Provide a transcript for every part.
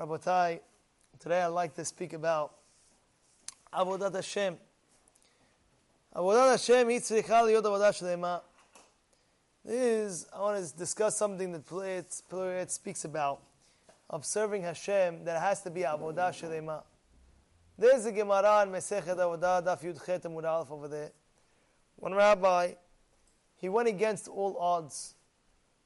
Rabotai, today I'd like to speak about Avodat Hashem. Avodat Hashem yitzricha liyot avodah shlema. This is, I want to discuss something that Pilaret speaks about, observing Hashem, that has to be Avodah Shlema. There's a Gemara in Mesechet Avodah, Daf Yud Chet Amud over there. One rabbi, he went against all odds.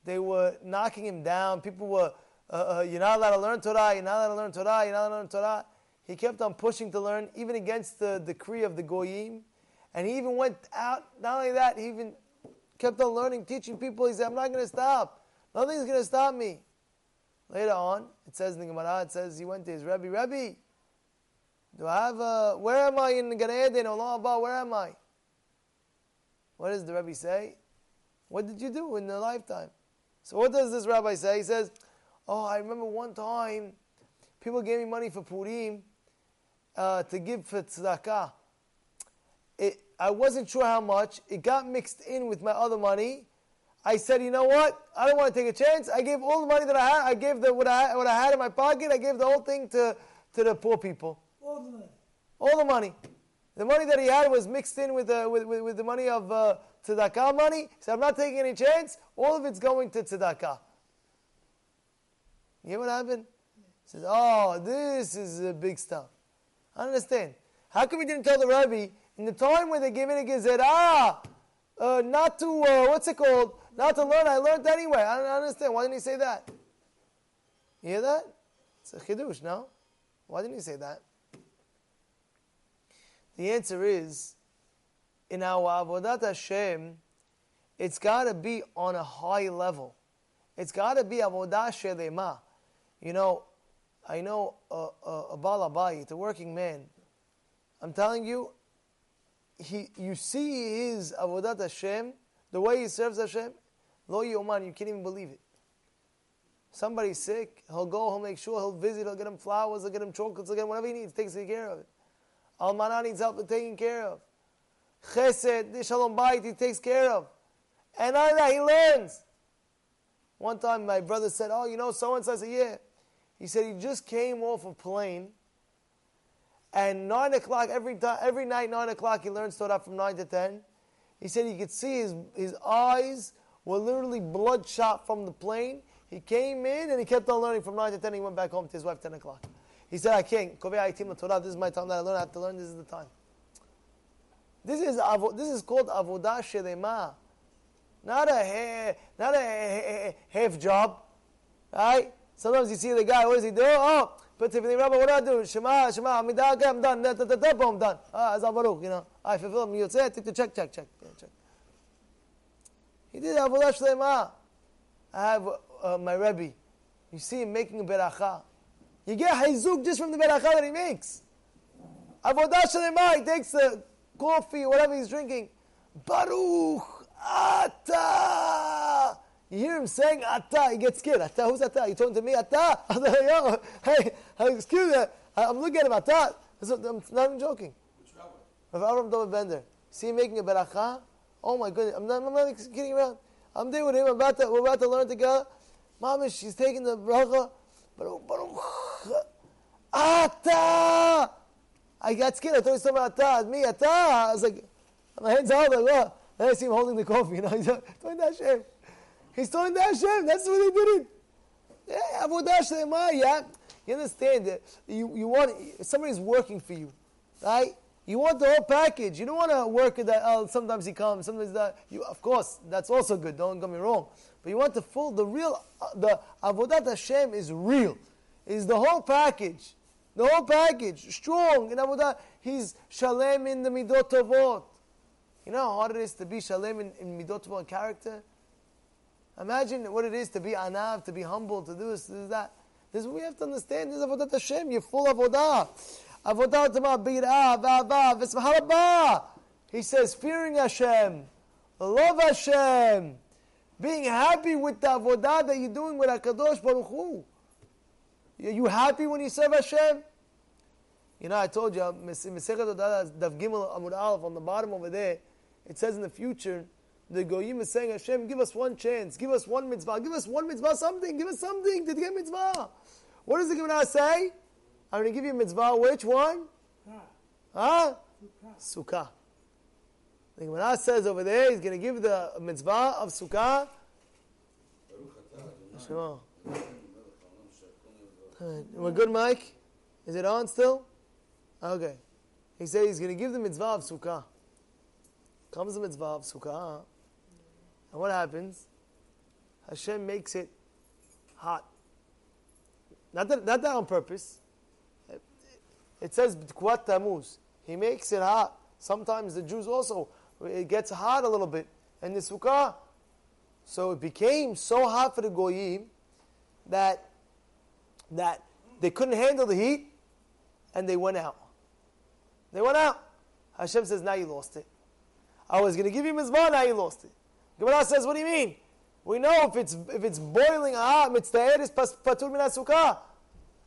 They were knocking him down. People were uh, uh, you're not allowed to learn Torah, you're not allowed to learn Torah, you're not allowed to learn Torah. He kept on pushing to learn, even against the decree of the Goyim. And he even went out, not only that, he even kept on learning, teaching people. He said, I'm not going to stop. Nothing's going to stop me. Later on, it says in the Gemara, it says he went to his Rebbe, Rebbe, do I have a, where am I in Gan Eden, Allah where am I? What does the Rebbe say? What did you do in the lifetime? So what does this rabbi say? He says, Oh, I remember one time people gave me money for Purim uh, to give for tzedakah. It, I wasn't sure how much. It got mixed in with my other money. I said, you know what? I don't want to take a chance. I gave all the money that I had. I gave the, what, I, what I had in my pocket. I gave the whole thing to, to the poor people. All the money. All the money. The money that he had was mixed in with the, with, with, with the money of uh, tzedakah money. So I'm not taking any chance. All of it's going to tzedakah. You hear what happened? He says, oh, this is a big stuff. I understand. How come he didn't tell the Rabbi in the time when they gave me a gezerah, uh, not to, uh, what's it called? Not to learn, I learned anyway. I don't understand. Why didn't he say that? You hear that? It's a chidush, no? Why didn't he say that? The answer is, in our avodat Hashem, it's got to be on a high level. It's got to be avodah shelema. You know, I know a, a, a balabayit, a working man. I'm telling you, he, you see his avodat Hashem, the way he serves Hashem, lo yoman, you can't even believe it. Somebody's sick, he'll go, he'll make sure, he'll visit, he'll get him flowers, he'll get him chocolates, he'll get him whatever he needs, takes care of it. Almanah needs help taking care of. Chesed, shalom bayit, he takes care of. And all that, he learns. One time my brother said, oh, you know, so-and-so, I said, yeah. He said he just came off a plane, and nine o'clock every every night, nine o'clock, he learns Torah from nine to ten. He said he could see his his eyes were literally bloodshot from the plane. He came in and he kept on learning from nine to ten. He went back home to his wife ten o'clock. He said, "I can't. Torah. This is my time that I learn. I have to learn. This is the time." This is this is called avodah shelema, not a not a half job, right? Sometimes you see the guy, what does he do? Oh, but if the rabbi, what do I do? Shema, Shema, Amidah, okay, I'm done. I'm done. Ah, Azal Baruch, you know. I fulfill. You say, take the check, check, check, yeah, check. He did Avodah Shlema. I have uh, my Rebbe. You see him making a beracha. You get hayzuk just from the beracha that he makes. Avodah Shlema, he takes the coffee, whatever he's drinking. Baruch Ata. You hear him saying Ata, he gets scared. Ata, who's Ata? You talking to me? Ata? I'm like, Yo, hey, excuse me. I'm looking at him. Ata. I'm not even joking. Of Avram David Bender. See him making a beracha? Oh my goodness. I'm not, I'm not kidding around. I'm there with him. I'm about to, we're about to learn together. Mama, she's taking the bracha. Baruch, Baruch. Ata! I got scared. I thought he was about Ata. Me, Ata. I was like, my hands out. Like, what? Then I see him holding the coffee. You know, he's doing that shit. He's telling the Hashem. That's what they did it. Yeah, Avodah Shlema, yeah. You understand that you, you want somebody's working for you, right? You want the whole package. You don't want to work at that. Oh, sometimes he comes, sometimes that. You, of course, that's also good. Don't get me wrong. But you want the full, the real, uh, the avodat Hashem is real. Is the whole package, the whole package, strong in avodah. He's shalem in the midot. You know how hard it is to be shalem in, in midot character. Imagine what it is to be anav, to be humble, to do this, to do that. This is what we have to understand. This is avodat Hashem. You're full of avodah. Avodah tama bir'ah, v'ava, v'smahalabah. He says, fearing Hashem, love Hashem, being happy with the avodah that you're doing with HaKadosh Baruch Hu. Are you happy when you serve Hashem? You know, I told you, Masechet Daf Gimel Amud Aleph on the bottom over there, it says in the future, the Goyim is saying, Hashem, give us one chance, give us one mitzvah, give us one mitzvah, something, give us something to get mitzvah. What does the Gemara say? I'm going to give you a mitzvah. Which one? Huh? Sukkah. The Gemara says over there, he's going to give the mitzvah of Sukkah. We're good, Mike? Is it on still? Okay. He says he's going to give the mitzvah of Sukkah. Comes the mitzvah of Sukkah. And what happens? Hashem makes it hot. Not that, not that on purpose. It says B'tkufat Tammuz. He makes it hot. Sometimes the Jews also, it gets hot a little bit. And the Sukkah, so it became so hot for the Goyim that, that they couldn't handle the heat and they went out. They went out. Hashem says, now you lost it. I was going to give you mitzvah, now you lost it. Gemara says, what do you mean? We know if it's if it's boiling hot, mitzvah is patur min sukkah.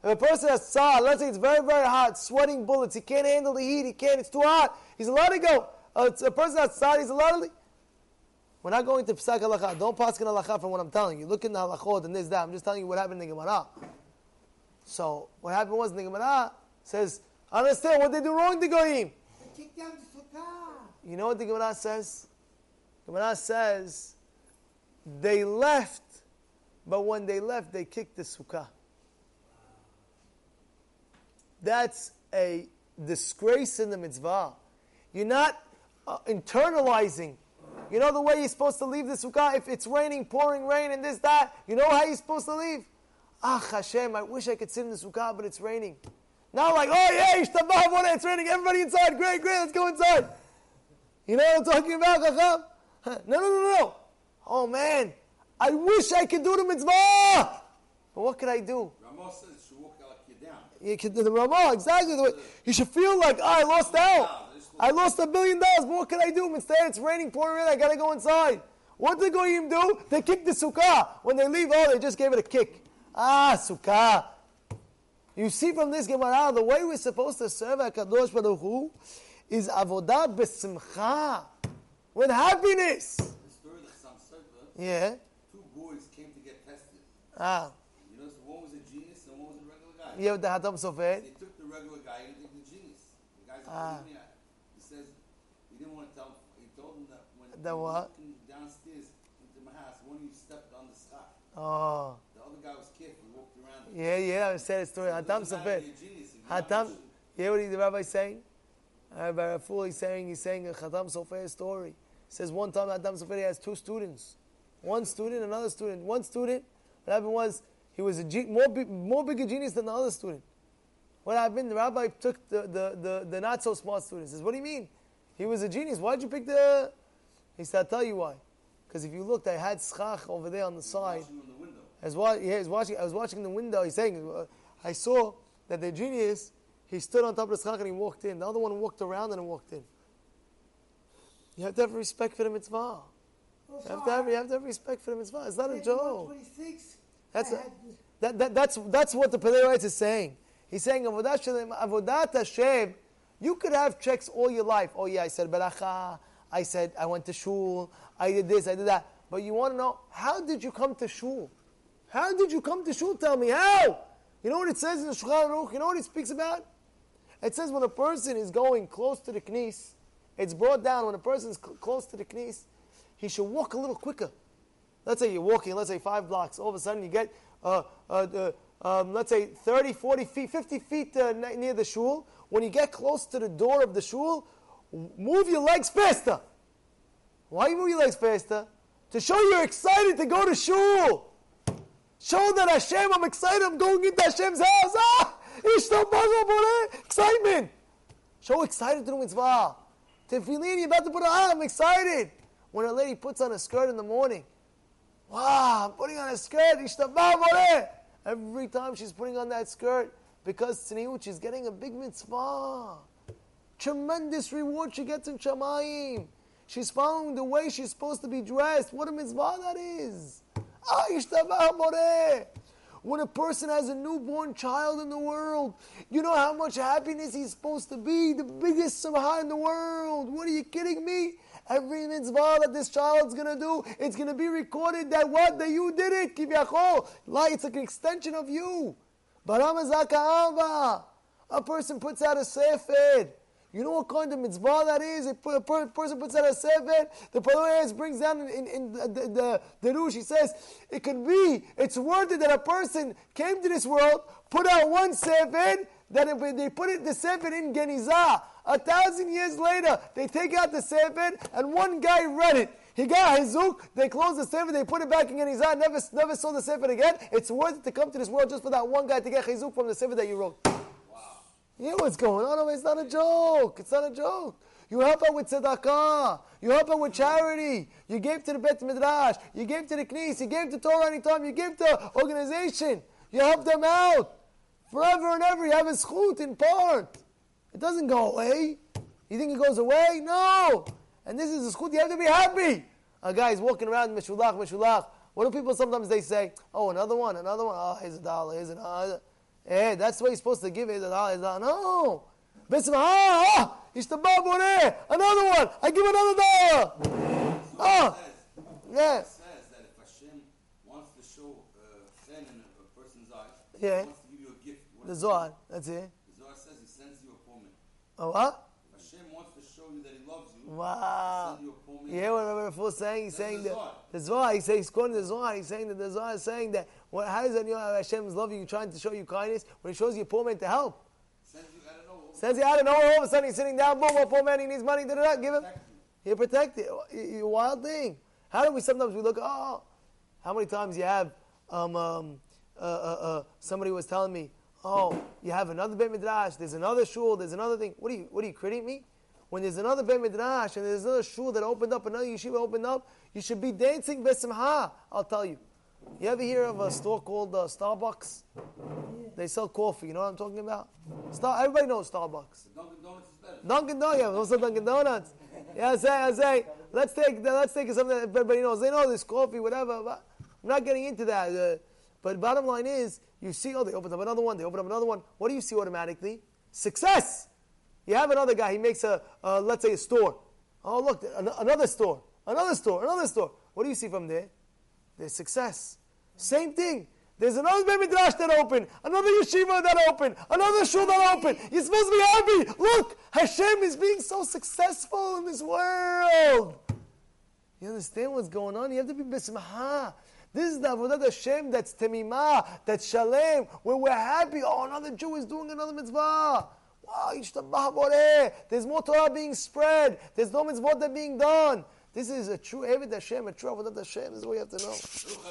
If a person has tzah, let's say it's very, very hot, sweating bullets, he can't handle the heat, he can't, it's too hot, he's allowed to go. Uh, a person has tzah, he's allowed to leave. We're not going to psak halacha. Don't pass in halacha from what I'm telling you. Look in the halachot and this, that. I'm just telling you what happened in the Gemara. So, what happened was the Gemara says, understand what they do wrong to Goyim. You know what the Gemara says? Gemara says, they left, but when they left, they kicked the sukkah. That's a disgrace in the mitzvah. You're not uh, internalizing. You know the way you're supposed to leave the sukkah? If it's raining, pouring rain, and this, that, you know how you're supposed to leave? Ah, Hashem, I wish I could sit in the sukkah, but it's raining. Now, like, oh yeah, it's raining, everybody inside, great, great, let's go inside. You know what I'm talking about, Chacham? No, no, no, no. Oh man, I wish I could do the mitzvah. But what could I do? Ramah says she walked like you're down. can do the Ramah, exactly. The way, you should feel like, oh, I lost out. I lost a billion dollars, but what can I do? Instead, it's raining, pouring rain, I gotta go inside. What did the Goyim do? They kicked the sukkah. When they leave, oh, they just gave it a kick. Ah, sukkah. You see from this Gemara, the way we're supposed to serve HaKadosh Baruch Hu is avodah besimcha, with happiness. Yeah. Two boys came to get tested. Ah. You know, so one was a genius and one was a regular guy. Yeah, the Hatam Sofer. They took the regular guy and took the genius. The guy's Ah. ah. He says he didn't want to tell. He told him that when The he what? downstairs into my house, one of you stepped on the schach. Oh. The other guy was careful. He walked around. Yeah, yeah, I said a story. So Hatam Sofer. you're a genius. If you're not, Hatam, you hear what the rabbi is saying? Rabbi Raful, he's saying, he's saying a Hatam Sofer story. He says one time Hatam Sofer has two students. One student, another student. One student, what happened was, he was a ge- more, big, more big a genius than the other student. What happened? The rabbi took the, the, the, the not so smart student. He says, what do you mean? He was a genius. Why'd you pick the... He said, I'll tell you why. Because if you looked, I had schach over there on the side. the. I was, wa- yeah, I was watching. I was watching the window. He's saying, uh, I saw that the genius. He stood on top of the schach and he walked in. The other one walked around and walked in. You have to have respect for the mitzvah. You have to have, you have to have respect for the mitzvah. It's not a joke. That's a, that, that, that's that's what the Peleirites is saying. He's saying avodat Hashem. You could have checks all your life. Oh yeah, I said beracha. I said I went to shul. I did this. I did that. But you want to know how did you come to shul? How did you come to shul? Tell me how. You know what it says in the Shulchan Aruch? You know what it speaks about? It says when a person is going close to the knees, it's brought down when a person is cl- close to the knees, he should walk a little quicker. Let's say you're walking, let's say five blocks. All of a sudden you get, uh, uh, um, let's say 30, 40 feet, 50 feet uh, near the shul. When you get close to the door of the shul, move your legs faster. Why you move your legs faster? To show you're excited to go to shul. Show that Hashem, I'm excited, I'm going into Hashem's house. Ah! Excitement. Show excited to do mitzvah. Tefillin, you're about to put on, I'm excited. When a lady puts on a skirt in the morning, wow, I'm putting on a skirt. Every time she's putting on that skirt, because tzniut, she's getting a big mitzvah. Tremendous reward she gets in Shamayim. She's following the way she's supposed to be dressed. What a mitzvah that is. Ah, ishtabah, boreh. When a person has a newborn child in the world, you know how much happiness he's supposed to be, the biggest simcha in the world. What are you kidding me? Every mitzvah that this child's gonna do, it's gonna be recorded that what? That you did it. Like it's like an extension of you. Baramazaka A person puts out a sefer. You know what kind of mitzvah that is? A person puts out a sefer. The Paloyas brings down in, in, in the, the, the Rush, he says, it could be, it's worth it that a person came to this world, put out one sefer, that if they put it the sefer in Genizah, a thousand years later, they take out the sefer, and one guy read it. He got Hizuk, they closed the sefer, they put it back in Genizah, never, never saw the sefer again. It's worth it to come to this world just for that one guy to get Hizuk from the sefer that you wrote. You know what's going on? It's not a joke. It's not a joke. You help out with tzedakah. You help out with charity. You gave to the Bet Midrash. You gave to the Knis. You gave to Torah anytime. You gave to organization. You help them out. Forever and ever, you have a schut in part. It doesn't go away. You think it goes away? No. And this is a schut. You have to be happy. A guy is walking around, meshulach, meshulach. What do people sometimes they say? Oh, another one, another one. Oh, here's a dollar, here's a dollar. Eh, that's what you're supposed to give. Here's a dollar, here's a dollar. No. Bismillah, ah, Boreh, another one. I give another dollar. Oh, yeah. It says that if Hashem wants to show sin in a, a person's eyes, Yeah. he wants to give you a gift. The Zohar, that's it. it? The Zohar says he sends you a poem. Oh, what? If Hashem wants to show you that he loves you, Wow. you. Yeah, what Rabbi Full saying, he's That's saying the that the Zohar, he says, he's quoting the Zohar, he's saying that the Zohar is saying that, what, how does that know Hashem's loving you, trying to show you kindness, when he shows you a poor man to help? Sends you, out don't know, Says he, I don't all of a sudden he's sitting down, boom, a poor man, he needs money, da, da, da, give him. He'll protect it. Y- y- Wild thing. How do we sometimes we look? Oh, how many times you have? Um, um, uh, uh, uh, somebody was telling me, oh, you have another bet midrash. There's another shul. There's another thing. What are you? What are you crediting me? When there's another bet midrash and there's another shul that opened up, another yeshiva opened up, you should be dancing besimha. I'll tell you. You ever hear of a store called uh, Starbucks? They sell coffee. You know what I'm talking about? Star- everybody knows Starbucks. Dunkin' Donuts is better. Dunkin' Donuts, yeah, also Dunkin' Donuts. Yeah, I say, I say, let's take, let's take something that everybody knows. They know this coffee, whatever. But I'm not getting into that. Uh, but bottom line is, you see, oh, they opened up another one. They opened up another one. What do you see automatically? Success. You have another guy. He makes a, uh, let's say, a store. Oh, look, an- another store, another store, another store. What do you see from there? There's success. Same thing. There's another baby midrash that opened, another yeshiva that opened, another shul that opened. You're supposed to be happy. Look, Hashem is being so successful in this world. You understand what's going on? You have to be bismah. This is the avodah Hashem that's temimah, that's shalem, where we're happy. Oh, another Jew is doing another mitzvah. Wow. There's more Torah being spread. There's no mitzvot that being done. This is a true Eved Hashem, a true avodah Hashem. This is what you have to know.